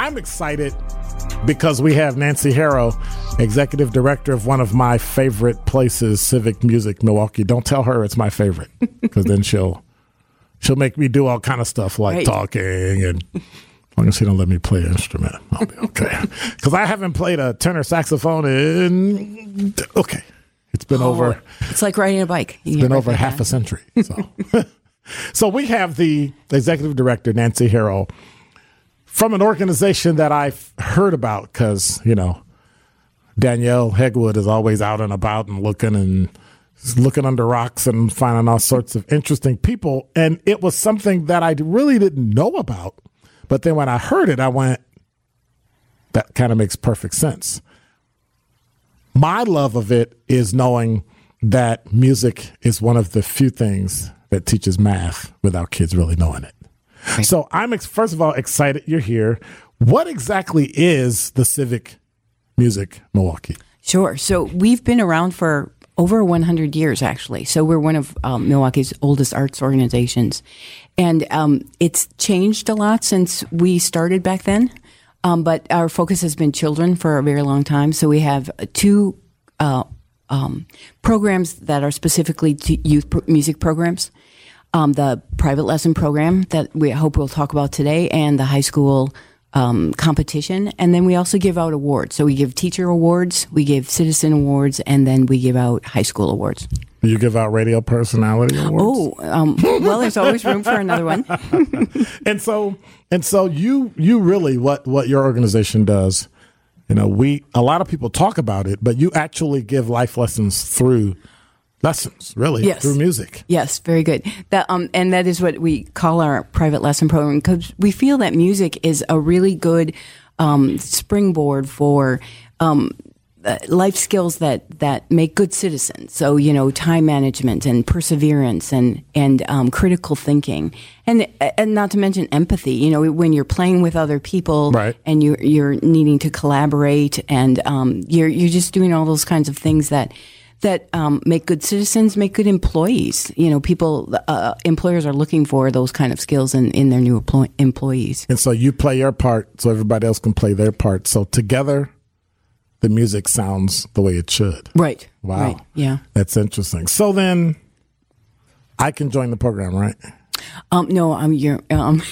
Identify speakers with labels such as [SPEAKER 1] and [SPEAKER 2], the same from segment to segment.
[SPEAKER 1] I'm excited because we have Nancy Harrow, executive director of one of my favorite places, Civic Music Milwaukee. Don't tell her it's my favorite because then she'll she'll make me do all kind of stuff like
[SPEAKER 2] Right.
[SPEAKER 1] talking and as long as she don't let me play an instrument, I'll be okay. Because I haven't played a tenor saxophone in okay, it's been oh, over
[SPEAKER 2] It's like riding a bike. You
[SPEAKER 1] been
[SPEAKER 2] get right
[SPEAKER 1] over half
[SPEAKER 2] on.
[SPEAKER 1] a century. So, so we have the executive director Nancy Harrell from an organization that I've heard about because you know Danielle Hegwood is always out and about and looking and looking under rocks and finding all sorts of interesting people, and it was something that I really didn't know about. But then when I heard it, I went, "That kind of makes perfect sense." my love of it is knowing that music is one of the few things that teaches math without kids really knowing it. So I'm ex- first of all excited you're here. What exactly is the Civic Music Milwaukee?
[SPEAKER 2] Sure. So we've been around for over 100 years, actually. So we're one of um, Milwaukee's oldest arts organizations. And um, it's changed a lot since we started back then. Um, but our focus has been children for a very long time. So we have two uh, um, programs that are specifically to youth music programs. Um, the private lesson program that we hope we'll talk about today, and the high school um, competition. And then we also give out awards. So we give teacher awards, we give citizen awards, and then we give out high school awards.
[SPEAKER 1] You give out radio personality awards.
[SPEAKER 2] Oh, um, well, there's always room for another one.
[SPEAKER 1] and so and so you you really what what your organization does you know we a lot of people talk about it but you actually give life lessons through lessons really
[SPEAKER 2] Yes.
[SPEAKER 1] through music
[SPEAKER 2] Yes, very good. That um, and that is what we call our private lesson program because we feel that music is a really good um, springboard for um, uh, life skills that that make good citizens. So you know, time management and perseverance and and um, critical thinking, and and not to mention empathy. You know, when you're playing with other people,
[SPEAKER 1] Right.
[SPEAKER 2] and you're you're needing to collaborate, and um, you're you're just doing all those kinds of things that that um, make good citizens, make good employees. You know, people, uh, employers are looking for those kind of skills in, in their new employ- employees.
[SPEAKER 1] and so you play your part so everybody else can play their part so together the music sounds the way it should
[SPEAKER 2] Right.
[SPEAKER 1] wow
[SPEAKER 2] Right. Yeah.
[SPEAKER 1] that's interesting so then i can join the program right
[SPEAKER 2] Um, no, I'm your. Um,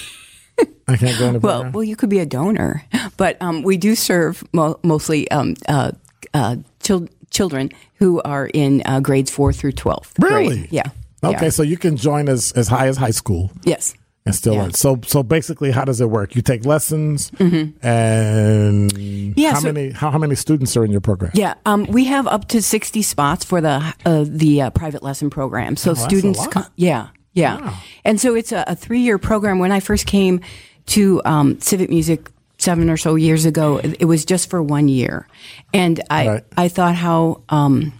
[SPEAKER 1] i can't join the
[SPEAKER 2] well,
[SPEAKER 1] program
[SPEAKER 2] well, you could be a donor, but um, we do serve mo- mostly um, uh, uh, chil- children who are in uh, grades four through twelve.
[SPEAKER 1] Really?
[SPEAKER 2] Yeah.
[SPEAKER 1] okay
[SPEAKER 2] Yeah.
[SPEAKER 1] so you can join as as high as high school
[SPEAKER 2] Yes.
[SPEAKER 1] and still
[SPEAKER 2] Yeah.
[SPEAKER 1] learn. So so basically, how does it work? You take lessons, and
[SPEAKER 2] Mm-hmm. Yeah,
[SPEAKER 1] how
[SPEAKER 2] so-
[SPEAKER 1] many how, how many students are in your program?
[SPEAKER 2] Yeah, um, we have up to sixty spots for the uh, the uh, private lesson program. So
[SPEAKER 1] Oh,
[SPEAKER 2] students,
[SPEAKER 1] lot.
[SPEAKER 2] co- yeah, yeah, and so it's a, a three year program. When I first came to um, Civic Music seven or so years ago, it, was just for one year, and I
[SPEAKER 1] Right.
[SPEAKER 2] I thought how um,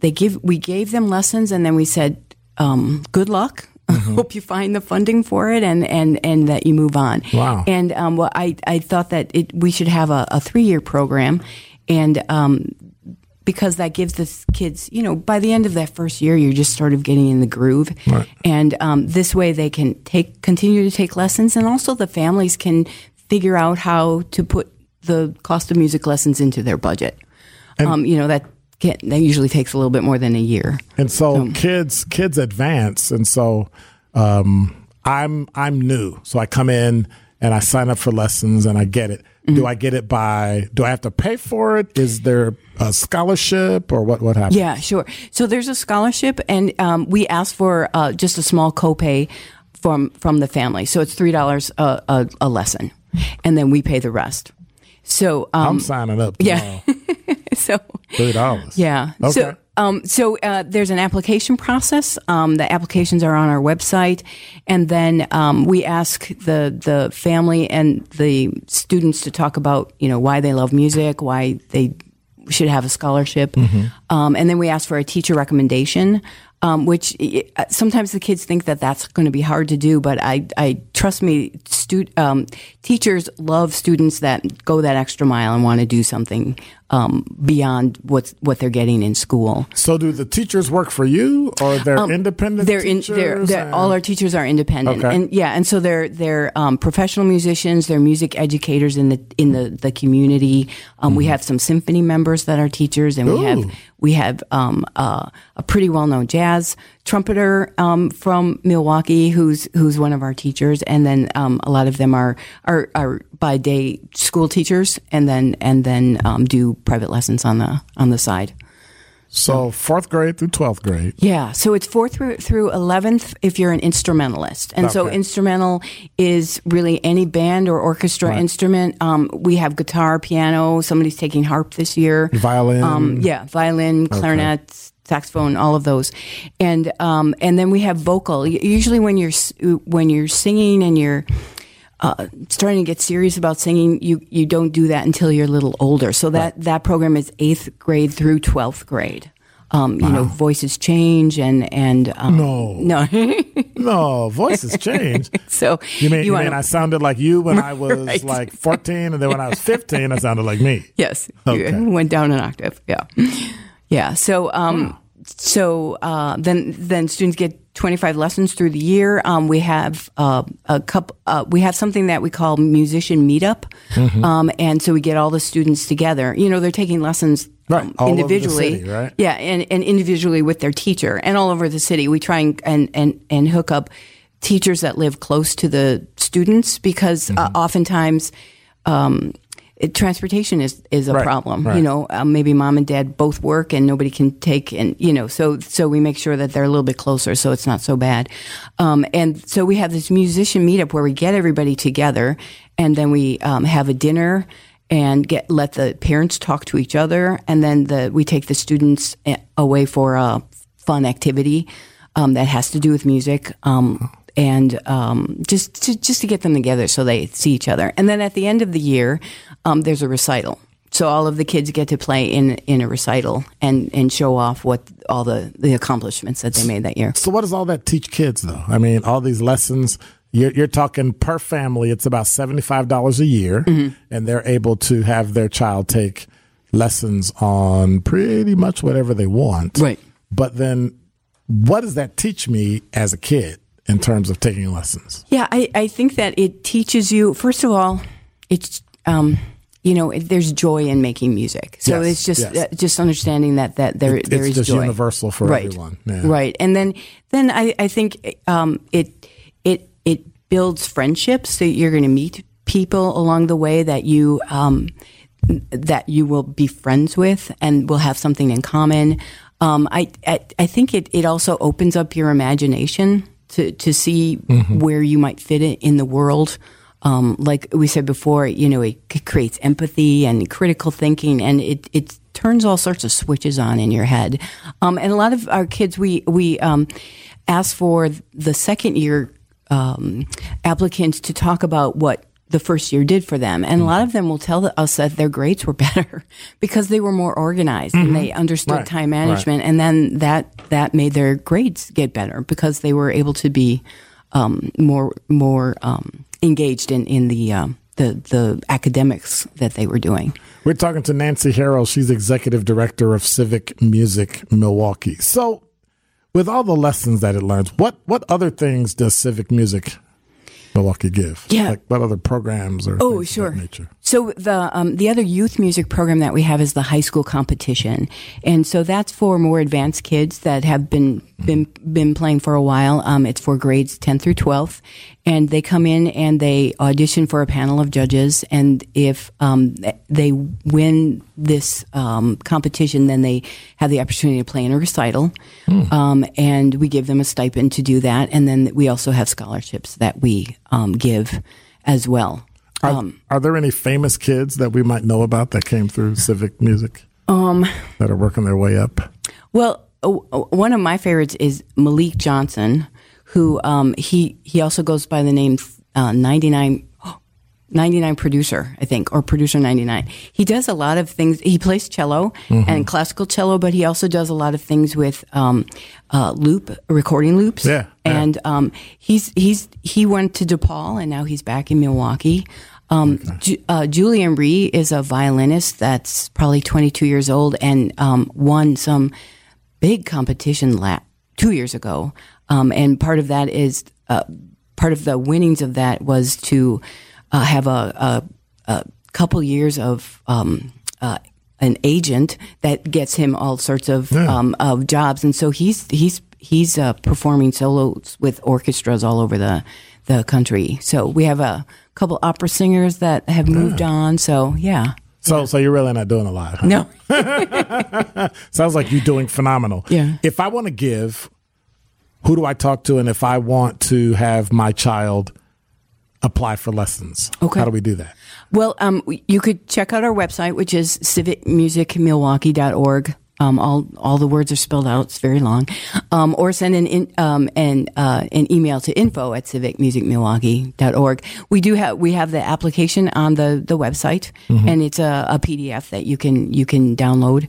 [SPEAKER 2] they give we gave them lessons, and then we said um, good luck.
[SPEAKER 1] Mm-hmm.
[SPEAKER 2] Hope you find the funding for it, and and and that you move on.
[SPEAKER 1] Wow.
[SPEAKER 2] And um, well, I I thought that it we should have a, a three year program, and um, because that gives the kids, you know, by the end of that first year, you're just sort of getting in the groove,
[SPEAKER 1] Right.
[SPEAKER 2] and um, this way they can take continue to take lessons, and also the families can figure out how to put the cost of music lessons into their budget. um, you know that can, that usually takes a little bit more than a year.
[SPEAKER 1] And so kids kids advance, and so um, I'm I'm new, so I come in and I sign up for lessons and I get it.
[SPEAKER 2] Mm-hmm.
[SPEAKER 1] Do I get it by? Do I have to pay for it? Is there a scholarship or what? What happens?
[SPEAKER 2] Yeah, sure. So there's a scholarship, and um, we ask for uh, just a small copay from from the family. So it's three dollars a, a lesson, and then we pay the rest. So um,
[SPEAKER 1] I'm signing up.
[SPEAKER 2] yeah. so
[SPEAKER 1] three dollars.
[SPEAKER 2] yeah.
[SPEAKER 1] Okay.
[SPEAKER 2] So, um, so uh, there's an application process. Um, the applications are on our website, and then um, we ask the the family and the students to talk about you know why they love music, why they should have a scholarship,
[SPEAKER 1] Mm-hmm.
[SPEAKER 2] um, and then we ask for a teacher recommendation. Um, which uh, sometimes the kids think that that's going to be hard to do, but I, I trust me, stu- um, teachers love students that go that extra mile and want to do something um, beyond what's what they're getting in school.
[SPEAKER 1] So, do the teachers work for you, or they're independent?
[SPEAKER 2] Um, They're in.
[SPEAKER 1] teachers
[SPEAKER 2] They're, they're,
[SPEAKER 1] and-
[SPEAKER 2] all our teachers are independent,
[SPEAKER 1] Okay.
[SPEAKER 2] and yeah, and so they're they're um, professional musicians. They're music educators in the in the the community. Um, We have some symphony members that are teachers, and we
[SPEAKER 1] Mm-hmm.
[SPEAKER 2] Have we have um, uh, a pretty well known jazz trumpeter um, from Milwaukee who's who's one of our teachers, and then um, a lot of them are are, are by day school teachers, and then and then um, do private lessons on the on the side.
[SPEAKER 1] So fourth grade through twelfth grade.
[SPEAKER 2] Yeah, so it's fourth through through eleventh if you're an instrumentalist, and so instrumental is really any band or orchestra instrument. Um, we have guitar, piano. Somebody's taking harp this year.
[SPEAKER 1] Violin.
[SPEAKER 2] Um, yeah, violin, clarinet, saxophone, all of those, and um, and then we have vocal. Usually, when you're when you're singing and you're uh, starting to get serious about singing, you you don't do that until you're a little older. So that that program is eighth grade through twelfth grade. Um, you know, voices change and and um,
[SPEAKER 1] No.
[SPEAKER 2] no.
[SPEAKER 1] No, voices change.
[SPEAKER 2] so
[SPEAKER 1] You mean, you
[SPEAKER 2] wanna-
[SPEAKER 1] mean I sounded like you when I was
[SPEAKER 2] Right.
[SPEAKER 1] like 14, and then when I was 15, I sounded like me?
[SPEAKER 2] Yes.
[SPEAKER 1] Okay.
[SPEAKER 2] You went down an octave. Yeah. Yeah. So, um, so uh, then then students get 25 lessons through the year. Um, we have uh, a couple. Uh, we have something that we call musician meetup,
[SPEAKER 1] Mm-hmm.
[SPEAKER 2] um, and so we get all the students together. You know, they're taking lessons.
[SPEAKER 1] Right.
[SPEAKER 2] um,
[SPEAKER 1] the
[SPEAKER 2] individually,
[SPEAKER 1] city, right?
[SPEAKER 2] yeah, and, and individually with their teacher, and all over the city. We try and and and, and hook up teachers that live close to the students because uh,
[SPEAKER 1] Mm-hmm.
[SPEAKER 2] oftentimes um, it, transportation is is a
[SPEAKER 1] Right,
[SPEAKER 2] problem.
[SPEAKER 1] right.
[SPEAKER 2] You know, uh, maybe mom and dad both work and nobody can take and you know, so so we make sure that they're a little bit closer, so it's not so bad. Um, and so we have this musician meetup where we get everybody together, and then we um, have a dinner and get let the parents talk to each other, and then the we take the students eh, away for a fun activity um, that has to do with music. Um, and um, just to, just to get them together so they see each other, and then at the end of the year, um, there's a recital. So all of the kids get to play in in a recital and, and show off what all the, the accomplishments that they made that year.
[SPEAKER 1] So, what does all that teach kids, though? I mean, all these lessons, you're, you're talking per family, it's about $75 a year,
[SPEAKER 2] Mm-hmm.
[SPEAKER 1] and they're able to have their child take lessons on pretty much whatever they want.
[SPEAKER 2] Right.
[SPEAKER 1] But then, what does that teach me as a kid in terms of taking lessons?
[SPEAKER 2] Yeah, I, I think that it teaches you, first of all, it's, um, you know, it, there's joy in making music. So
[SPEAKER 1] Yes,
[SPEAKER 2] it's just
[SPEAKER 1] yes.
[SPEAKER 2] uh, just understanding that that there
[SPEAKER 1] It-
[SPEAKER 2] there
[SPEAKER 1] it's
[SPEAKER 2] is joy.
[SPEAKER 1] universal for
[SPEAKER 2] right.
[SPEAKER 1] everyone. Yeah.
[SPEAKER 2] Right, and then then I, I think um, it it it builds friendships. So you're going to meet people along the way that you um, that you will be friends with and will have something in common. Um, I, I I think it it also opens up your imagination to to see where you might fit it in the world. Um, like we said before, you know, it creates empathy and critical thinking, and it it turns all sorts of switches on in your head. Um, and a lot of our kids, we we um, ask for the second year um, applicants to talk about what the first year did for them, and a lot of them will tell us that their grades were better because they were more organized and they understood
[SPEAKER 1] Right,
[SPEAKER 2] time management, and then that that made their grades get better because they were able to be um, more more um, engaged in in the um, the the academics that they were doing.
[SPEAKER 1] We're talking to Nancy Harrell. She's executive director of Civic Music Milwaukee. So, with all the lessons that it learns, what what other things does Civic Music Milwaukee give?
[SPEAKER 2] Yeah.
[SPEAKER 1] like what other programs or
[SPEAKER 2] Oh,
[SPEAKER 1] things of
[SPEAKER 2] sure.
[SPEAKER 1] nature?
[SPEAKER 2] So the um, the other youth music program that we have is the high school competition, and so that's for more advanced kids that have been been been playing for a while. Um, it's for grades ten through twelve, and they come in and they audition for a panel of judges, and if um, they win this um, competition, then they have the opportunity to play in a recital, um, and we give them a stipend to do that, and then we also have scholarships that we um, give as well.
[SPEAKER 1] Are, are there any famous kids that we might know about that came through Civic Music? Um, that are working their way up.
[SPEAKER 2] Well, one of my favorites is Malik Johnson, who um, he he also goes by the name uh, 99, 99 producer, I think, or producer 99. He does a lot of things. He plays cello
[SPEAKER 1] Mm-hmm.
[SPEAKER 2] and classical cello, but he also does a lot of things with um, uh, loop recording loops.
[SPEAKER 1] Yeah, yeah.
[SPEAKER 2] and um, he's he's he went to DePaul and now he's back in Milwaukee. Um, Ju- uh, Julian Rhee is a violinist that's probably 22 years old and um, won some big competition la- two years ago. Um, and part of that is uh, part of the winnings of that was to uh, have a, a, a couple years of um, uh, an agent that gets him all sorts of um, of jobs, and so he's he's he's uh, performing solos with orchestras all over the the country. So we have a couple opera singers that have moved on. So yeah.
[SPEAKER 1] So, so you're really not doing a lot. Huh?
[SPEAKER 2] No.
[SPEAKER 1] Sounds like you're doing phenomenal.
[SPEAKER 2] Yeah.
[SPEAKER 1] If I want to give, who do I talk to? And if I want to have my child apply for lessons,
[SPEAKER 2] Okay.
[SPEAKER 1] how do we do that?
[SPEAKER 2] Well, um, you could check out our website, which is civicmusicmilwaukee.org. Um, all all the words are spelled out. It's very long. Um, or send an in, um, an uh, an email to info at civicmusicmilwaukee.org. We do have we have the application on the the website, and it's a, a PDF that you can you can download,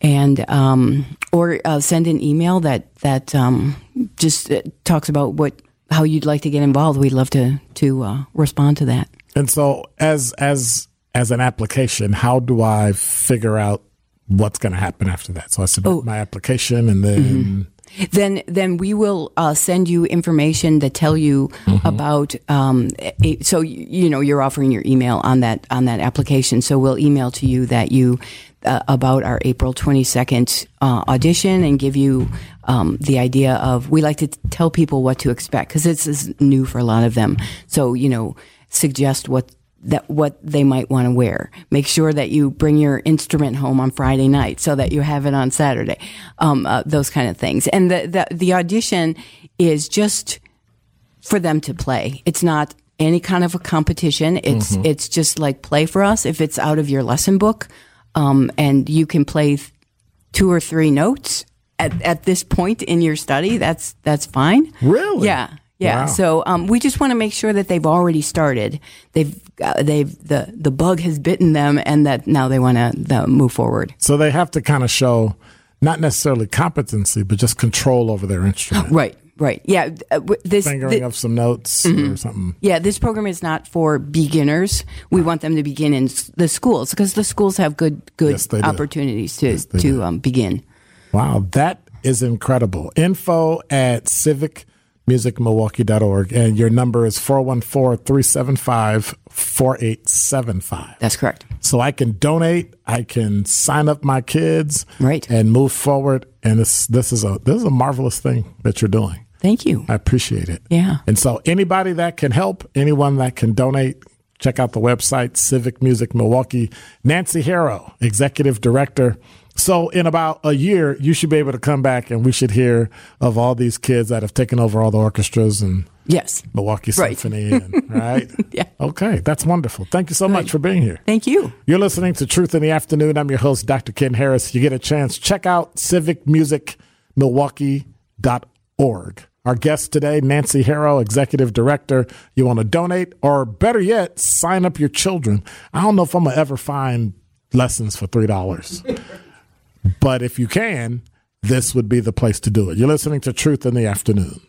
[SPEAKER 2] and um, or uh, send an email that that um, just uh, talks about what how you'd like to get involved. We'd love to to uh, respond to that.
[SPEAKER 1] And so, as as as an application, how do I figure out what's going to happen after that? So I submit
[SPEAKER 2] Oh.
[SPEAKER 1] my application, and then
[SPEAKER 2] then then we will uh, send you information that tell you about um, a, so you, you know you're offering your email on that on that application so we'll email to you that you uh, about our April 22nd uh, audition and give you um, the idea of we like to t- tell people what to expect because this is new for a lot of them so you know suggest what that what they might want to wear. Make sure that you bring your instrument home on Friday night so that you have it on Saturday. Um, uh, those kind of things. And the, the the audition is just for them to play. It's not any kind of a competition. It's it's just like play for us. If it's out of your lesson book, um, and you can play th- two or three notes at, at this point in your study, that's that's fine.
[SPEAKER 1] Really?
[SPEAKER 2] Yeah. Yeah.
[SPEAKER 1] Wow.
[SPEAKER 2] So um, we just want to make sure that they've already started. They've uh, they've the the bug has bitten them, and that now they want to move forward.
[SPEAKER 1] so they have to kind of show not necessarily competency, but just control over their instrument,
[SPEAKER 2] Right. Right. Yeah. uh, This.
[SPEAKER 1] fingering of some notes or something.
[SPEAKER 2] yeah. This program is not for beginners. We want them to begin in the schools because the schools have good good
[SPEAKER 1] Yes, they do.
[SPEAKER 2] opportunities to
[SPEAKER 1] do.
[SPEAKER 2] to um, begin.
[SPEAKER 1] Wow, that is incredible. Info at civicmusicmilwaukee.org and your number is 414-375-4875.
[SPEAKER 2] That's correct.
[SPEAKER 1] So I can donate, I can sign up my kids
[SPEAKER 2] Right.
[SPEAKER 1] and move forward and this this is a this is a marvelous thing that you're doing.
[SPEAKER 2] Thank you.
[SPEAKER 1] I appreciate it.
[SPEAKER 2] Yeah.
[SPEAKER 1] And so anybody that can help, anyone that can donate, check out the website, Civic Music Milwaukee. Nancy Harrow, Executive Director. So in about a year, you should be able to come back and we should hear of all these kids that have taken over all the orchestras and
[SPEAKER 2] Yes.
[SPEAKER 1] Milwaukee
[SPEAKER 2] Right.
[SPEAKER 1] Symphony. And, right?
[SPEAKER 2] Yeah.
[SPEAKER 1] Okay. That's wonderful. Thank you so much for being here.
[SPEAKER 2] Thank you.
[SPEAKER 1] You're listening to Truth in the Afternoon. I'm your host, Dr. Ken Harris. You get a chance, check out civicmusicmilwaukee.org. Our guest today, Nancy Harrow, Executive Director. You want to donate, or better yet, sign up your children. I don't know if I'm to ever find lessons for $3. But if you can, this would be the place to do it. You're listening to Truth in the Afternoon.